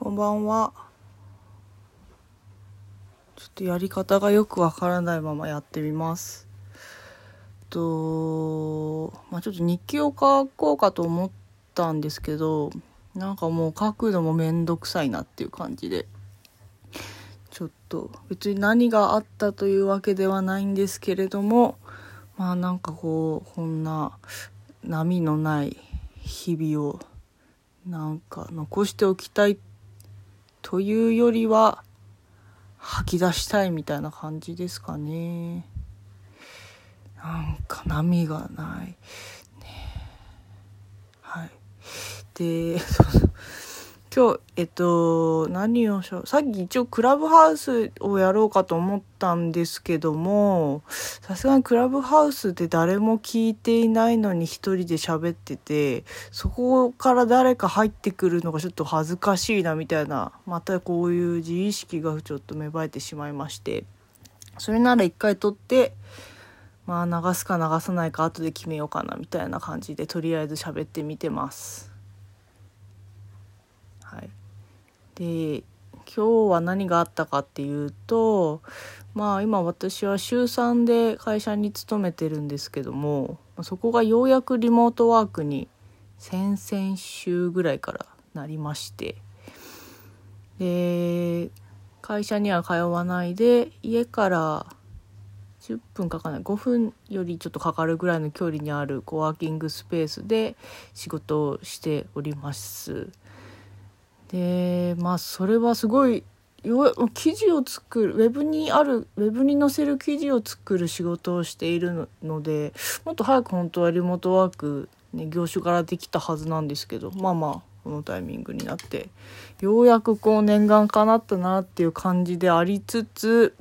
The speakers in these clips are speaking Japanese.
こんばんは。ちょっとやり方がよくわからないままやってみます。と、まあちょっと日記を書こうかと思ったんですけど、なんかもう書くのもめんどくさいなっていう感じで、ちょっと別に何があったというわけではないんですけれども、まあなんかこう、こんな波のない日々をなんか残しておきたいってというよりは吐き出したいみたいな感じですかね。なんか波がない。ねはい。で、今日、えっと、何をしよう。さっき一応クラブハウスをやろうかと思ったんですけども、さすがにクラブハウスって誰も聞いていないのに一人で喋ってて、そこから誰か入ってくるのがちょっと恥ずかしいなみたいな、またこういう自意識がちょっと芽生えてしまいまして、それなら一回撮って、まあ流すか流さないか後で決めようかなみたいな感じでとりあえず喋ってみてます。はい。で、今日は何があったかっていうと、まあ今私は週3で会社に勤めてるんですけども、そこがようやくリモートワークに先々週ぐらいからなりまして、で、会社には通わないで、家から10分かかない5分よりちょっとかかるぐらいの距離にあるコワーキングスペースで仕事をしております。でまあそれはすごい記事を作るウェブにあるウェブに載せる記事を作る仕事をしているのでもっと早く本当はリモートワーク、ね、業種からできたはずなんですけどまあまあこのタイミングになってようやくこう念願かなったなっていう感じでありつつ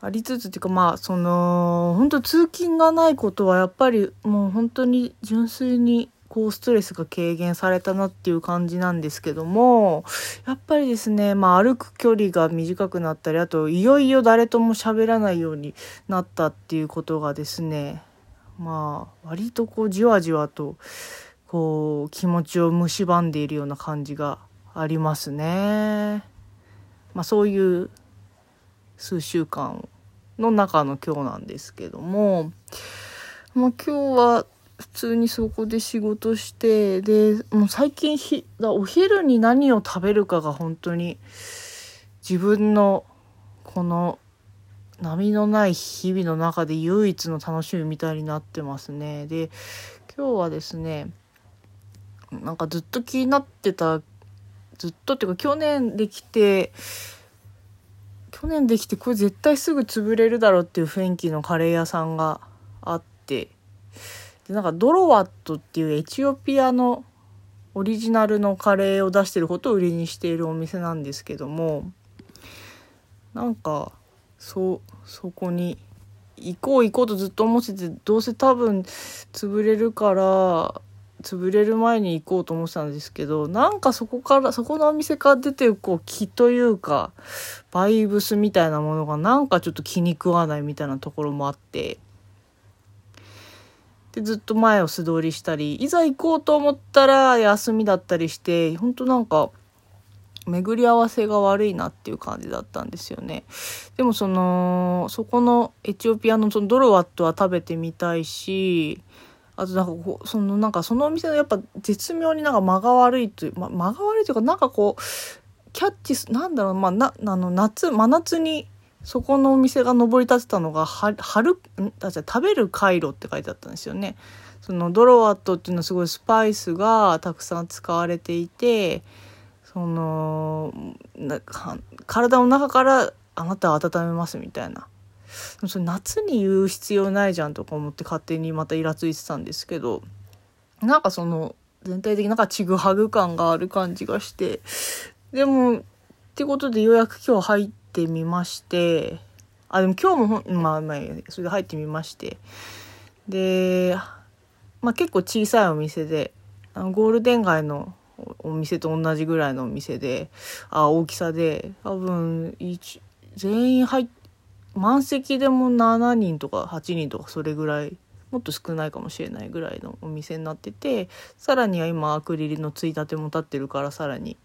ありつつっていうかまあその本当通勤がないことはやっぱりもう本当に純粋にこうストレスが軽減されたなっていう感じなんですけどもやっぱりですねまあ歩く距離が短くなったりあといよいよ誰とも喋らないようになったっていうことがですねまあ割とこうじわじわとこう気持ちを蝕んでいるような感じがありますね。まあそういう数週間の中の今日なんですけども、まあ、今日は普通にそこで仕事してでもう最近ひだお昼に何を食べるかが本当に自分のこの波のない日々の中で唯一の楽しみみたいになってますね。で今日はですねなんかずっと気になってたずっとっていうか去年できて去年できてこれ絶対すぐ潰れるだろうっていう雰囲気のカレー屋さんがあってでなんかドロワットっていうエチオピアのオリジナルのカレーを出してることを売りにしているお店なんですけどもなんかそそこに行こう行こうとずっと思っててどうせ多分潰れるから潰れる前に行こうと思ってたんですけどなんかそこからそこのお店から出てるこう気というかバイブスみたいなものがなんかちょっと気に食わないみたいなところもあって。でずっと前を素通りしたりいざ行こうと思ったら休みだったりして本当なんか巡り合わせが悪いなっていう感じだったんですよね。でもそのそこのエチオピアのそのドロワットは食べてみたいしあとなんかこう、そのなんかそのお店のやっぱ絶妙になんか間が悪いという、ま、間が悪いというかなんかこう、キャッチす、なんだろう、まあ、な、あの、夏、真夏にそこのお店が上り立てたのが、は、春、ん？あ、じゃ食べる回路って書いてあったんですよね。そのドロワットっていうのはすごいスパイスがたくさん使われていて、その、な体の中からあなたを温めますみたいな。それ夏に言う必要ないじゃんとか思って勝手にまたイラついてたんですけどなんかその全体的になんかちぐはぐ感がある感じがしてでもってことでようやく今日入ってみましてあでも今日もほんまあまあそれで入ってみまして。で、まあ、結構小さいお店であのゴールデン街のお店と同じぐらいのお店であ大きさで多分全員入っ満席でも7人とか8人とかそれぐらいもっと少ないかもしれないぐらいのお店になっててさらには今アクリルのついたても立ってるからさらに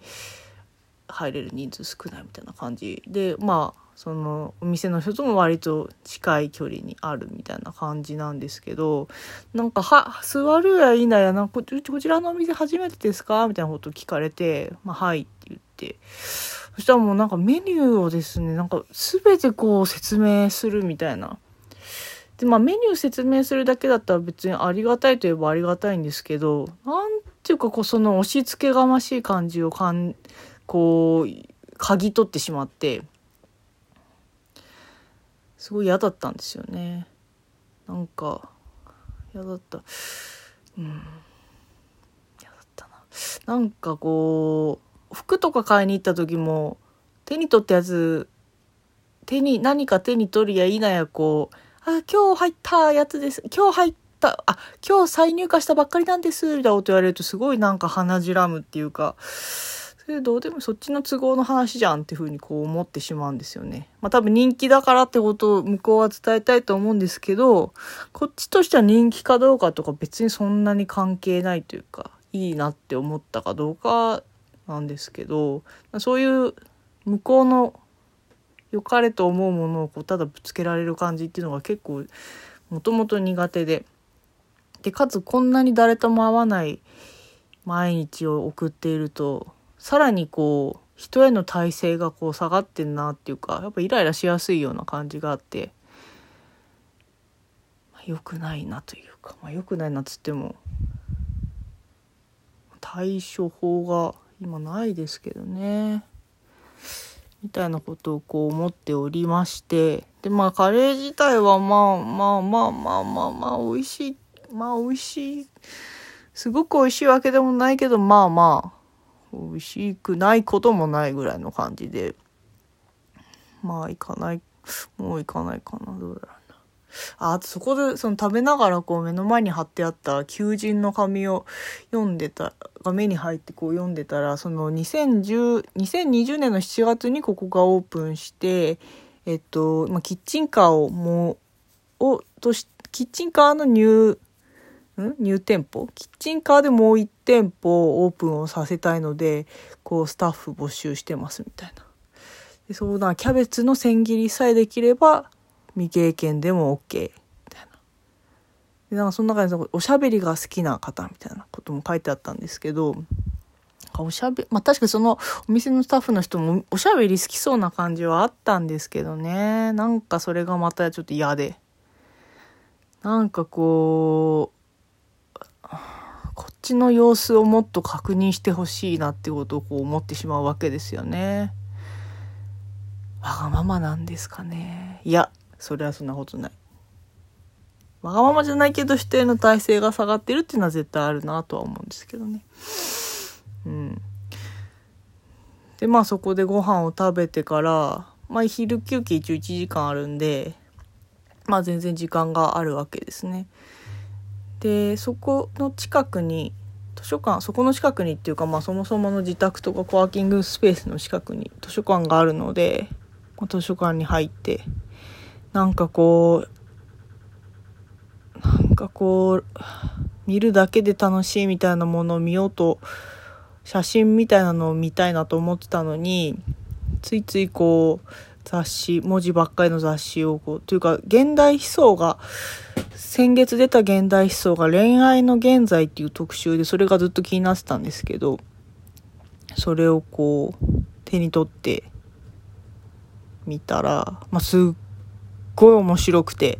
入れる人数少ないみたいな感じでまあそのお店の人とも割と近い距離にあるみたいな感じなんですけどなんかは座るやいなやなんかこちらのお店初めてですかみたいなこと聞かれて「まあ、はい」って言ってそしたらもうなんかメニューをですねなんか全てこう説明するみたいな。でまあメニュー説明するだけだったら別にありがたいといえばありがたいんですけどなんていうかこうその押し付けがましい感じをかんこう嗅ぎ取ってしまって。すごい嫌だったんですよね。なんか嫌だった。うん。嫌だったな。なんかこう服とか買いに行った時も手に取ったやつ手に何か手に取るや否やこう「あ今日入ったやつです。今日入ったあ今日再入荷したばっかりなんです」みたいなこと言われるとすごいなんか鼻じらむっていうかそれどうでもそっちの都合の話じゃんっていうふうにこう思ってしまうんですよね。まあ多分人気だからってことを向こうは伝えたいと思うんですけど、こっちとしては人気かどうかとか別にそんなに関係ないというか、いいなって思ったかどうかなんですけど、そういう向こうの良かれと思うものをこうただぶつけられる感じっていうのが結構もともと苦手で。で、かつこんなに誰とも会わない毎日を送っていると、さらにこう人への体制がこう下がってんなっていうかやっぱイライラしやすいような感じがあって、まあ、良くないなというか、まあ、良くないなっつっても対処法が今ないですけどね。みたいなことをこう思っておりましてでまあカレー自体はまあまあまあまあまあまあ美味しいまあ美味しいすごく美味しいわけでもないけどまあまあ美味しくないこともないぐらいの感じで。まあ行かない。もう行かないかな。どうだろうな。ああとそこでその食べながらこう目の前に貼ってあった求人の紙を読んでたが目に入ってこう読んでたらその2010 2020年の7月にここがオープンしてえっと、まあ、キッチンカーをもうをとしキッチンカーの入ん？入店舗？キッチンカーでもう1店舗オープンをさせたいのでこうスタッフ募集してますみたいな。でそうなキャベツの千切りさえできれば未経験でも OK みたいな。でなんかその中におしゃべりが好きな方みたいなことも書いてあったんですけどおしゃべまあ確かにそのお店のスタッフの人もおしゃべり好きそうな感じはあったんですけどね。なんかそれがまたちょっと嫌で。なんかこうちの様子をもっと確認してほしいなってことをこう思ってしまうわけですよね。わがままなんですかね。いや、それはそんなことない。わがままじゃないけど否定の体制が下がってるっていうのは絶対あるなとは思うんですけどね。うん。で、まあそこでご飯を食べてから、まあ昼休憩一応1時間あるんで、まあ全然時間があるわけですね。でそこの近くに図書館そこの近くにっていうか、まあ、そもそもの自宅とかコワーキングスペースの近くに図書館があるので、まあ、図書館に入ってなんかこうなんかこう見るだけで楽しいみたいなものを見ようと写真みたいなのを見たいなと思ってたのについついこう雑誌文字ばっかりの雑誌をこうというか現代思想が先月出た現代思想が恋愛の現在っていう特集でそれがずっと気になってたんですけど、それをこう手に取ってみたら、まあ、すっごい面白くて、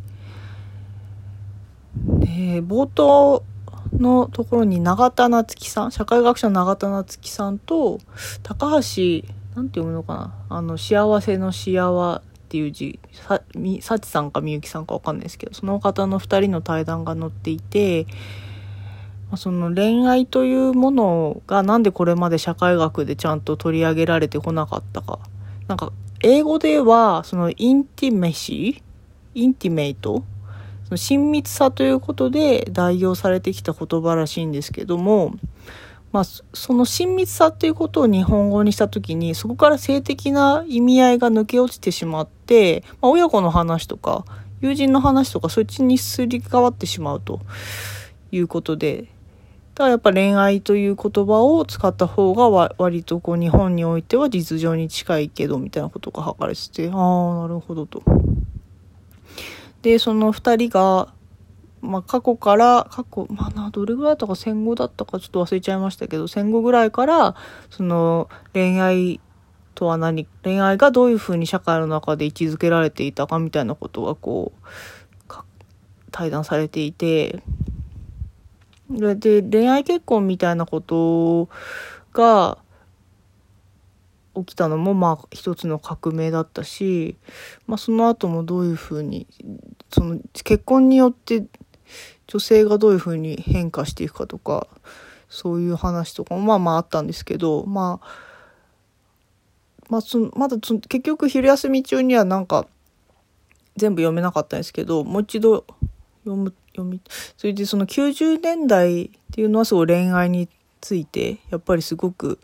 で、冒頭のところに永田夏樹さん、社会学者の永田夏樹さんと高橋、なんて読むのかな？あの、幸せの幸っていう字、さ、み、さちさんかみゆきさんかわかんないですけど、その方の二人の対談が載っていて、その恋愛というものがなんでこれまで社会学でちゃんと取り上げられてこなかったか。なんか、英語では、その intimacy intimate その親密さということで代用されてきた言葉らしいんですけども、まあ、その親密さっていうことを日本語にした時に、そこから性的な意味合いが抜け落ちてしまって、まあ、親子の話とか友人の話とかそっちにすり替わってしまうということで、だからやっぱ恋愛という言葉を使った方が割とこう日本においては実情に近いけどみたいなことが書かれてて、ああ、なるほどと。で、その二人が、まあ、過去から、過去、まあな、どれぐらいだったか戦後だったかちょっと忘れちゃいましたけど、戦後ぐらいから、その恋愛とは何、恋愛がどういうふうに社会の中で位置づけられていたかみたいなことがこう、対談されていて、で、恋愛結婚みたいなことが起きたのも、まあ、一つの革命だったし、まあ、その後もどういうふうに、その、結婚によって女性がどういうふうに変化していくかとか、そういう話とかも、まあまああったんですけど、まあ、まあ、そまだ結局昼休み中にはなんか全部読めなかったんですけどもう一度読む読みそれでその90年代っていうのはすごい恋愛についてやっぱりすごく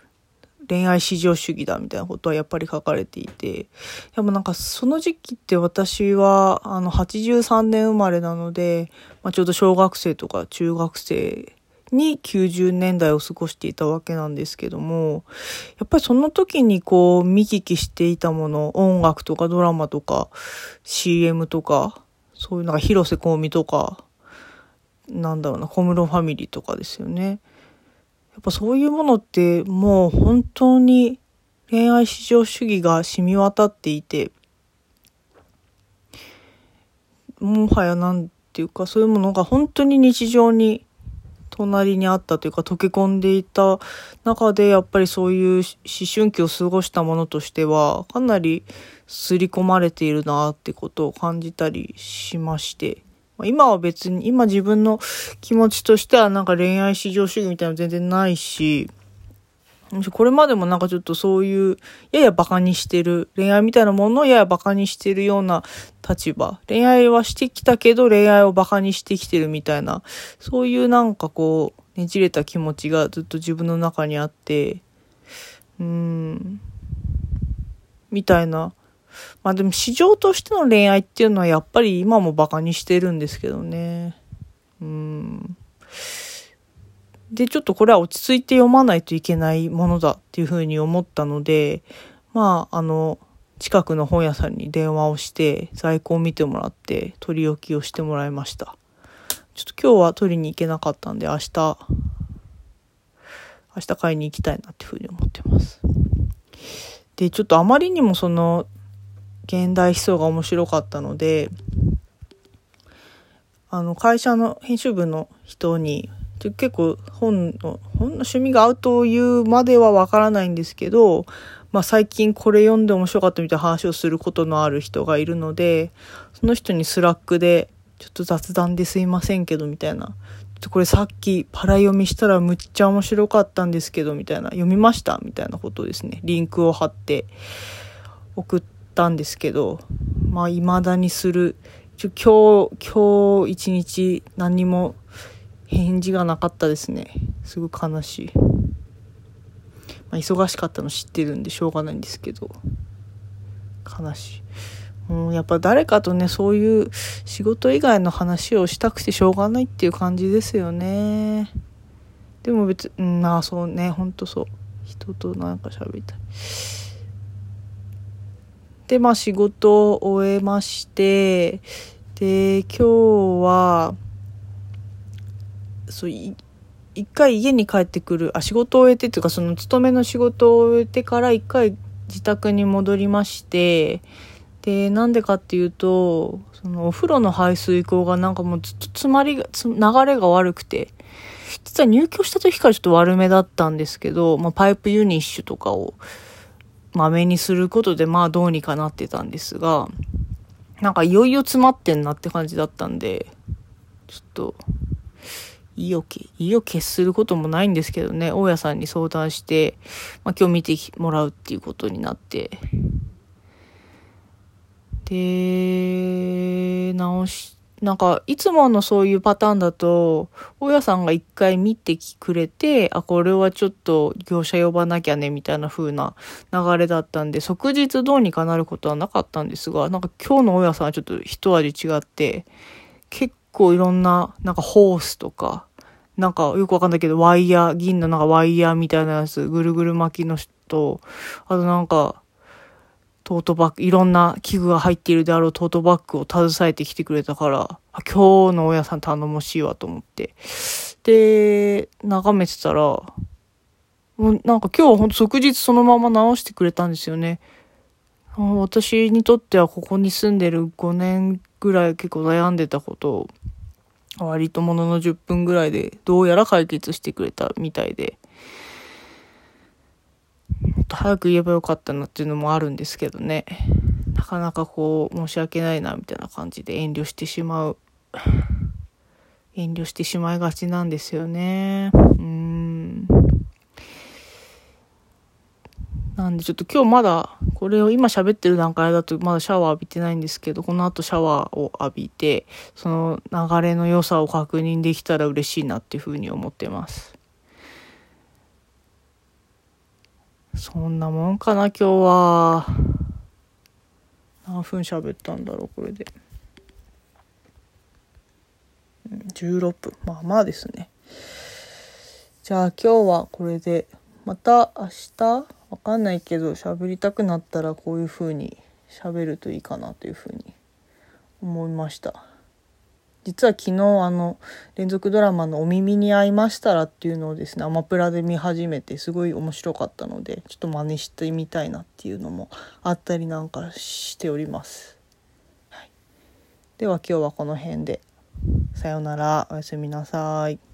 恋愛至上主義だみたいなことはやっぱり書かれていてでもなんかその時期って私はあの83年生まれなので、まあ、ちょうど小学生とか中学生に90年代を過ごしていたわけなんですけども、やっぱりその時にこう見聞きしていたもの、音楽とかドラマとか CM とか、そういうのが広瀬香美とか、なんだろうな、小室ファミリーとかですよね。やっぱそういうものってもう本当に恋愛至上主義が染み渡っていて、もはやなんていうかそういうものが本当に日常に隣にあったというか溶け込んでいた中でやっぱりそういう思春期を過ごしたものとしてはかなり刷り込まれているなってことを感じたりしまして。今は別に、今自分の気持ちとしてはなんか恋愛至上主義みたいなの全然ないし、これまでもなんかちょっとそういう、やや馬鹿にしてる、恋愛みたいなものをやや馬鹿にしてるような立場。恋愛はしてきたけど恋愛を馬鹿にしてきてるみたいな、そういうなんかこう、ねじれた気持ちがずっと自分の中にあって、うーん、みたいな。まあでも市場としての恋愛っていうのはやっぱり今も馬鹿にしてるんですけどね。うん。で、ちょっとこれは落ち着いて読まないといけないものだっていうふうに思ったので、まあ、あの、近くの本屋さんに電話をして在庫を見てもらって取り置きをしてもらいました。ちょっと今日は取りに行けなかったんで明日、明日買いに行きたいなっていうふうに思ってます。で、ちょっとあまりにもその現代思想が面白かったので、あの会社の編集部の人に結構本の、本の趣味が合うというまではわからないんですけど、まあ最近これ読んで面白かったみたいな話をすることのある人がいるので、その人にスラックで、ちょっと雑談ですいませんけど、みたいな。これさっきパラ読みしたらむっちゃ面白かったんですけど、みたいな。読みました？みたいなことですね、リンクを貼って送ってたんですけど、まあ未だにする。今日、今日一日何も返事がなかったですね。すごい悲しい。まあ、忙しかったの知ってるんでしょうがないんですけど、悲しい。もう、やっぱ誰かとね、そういう仕事以外の話をしたくてしょうがないっていう感じですよね。でも別、うん、あそうね、ほんとそう。人となんか喋りたい。で、まあ仕事を終えまして、で、今日は、そう一回家に帰ってくるあ仕事を終えてっていうかその勤めの仕事を終えてから一回自宅に戻りましてでなんでかっていうとそのお風呂の排水口がなんかもうずっと詰まりが流れが悪くて実は入居した時からちょっと悪めだったんですけど、まあ、パイプユニッシュとかをまめにすることでまあどうにかなってたんですがなんかいよいよ詰まってんなって感じだったんでちょっと意を意を決することもないんですけどね、大家さんに相談して、まあ、今日見てもらうっていうことになって、で、直して、なんか、いつものそういうパターンだと、大家さんが一回見てくれて、あ、これはちょっと業者呼ばなきゃね、みたいな風な流れだったんで、即日どうにかなることはなかったんですが、なんか今日の大家さんはちょっと一味違って、結構いろんな、なんかホースとか、なんかよくわかんないけど、ワイヤー、銀のなんかワイヤーみたいなやつ、ぐるぐる巻きの人、あとなんか、トートバッグ、いろんな器具が入っているであろうトートバッグを携えてきてくれたから、今日の大家さん頼もしいわと思って。で、眺めてたら、もうなんか今日はほんと即日そのまま直してくれたんですよね。私にとってはここに住んでる5年ぐらい結構悩んでたことを、割とものの10分ぐらいでどうやら解決してくれたみたいで、もっと早く言えばよかったなっていうのもあるんですけどね。なかなかこう、申し訳ないなみたいな感じで遠慮してしまう。遠慮してしまいがちなんですよね。うん。なんでちょっと今日まだ、これを今喋ってる段階だとまだシャワー浴びてないんですけど、この後シャワーを浴びて、その流れの良さを確認できたら嬉しいなっていうふうに思ってます。そんなもんかな、今日は。何分喋ったんだろう、これで。16分。まあまあですね。じゃあ今日はこれで、また明日？わかんないけど喋りたくなったらこういう風に喋るといいかなという風に思いました。実は昨日あの連続ドラマの「お耳に合いましたら」っていうのをですねアマプラで見始めてすごい面白かったのでちょっと真似してみたいなっていうのもあったりなんかしております。はい、では今日はこの辺で。さようならおやすみなさい。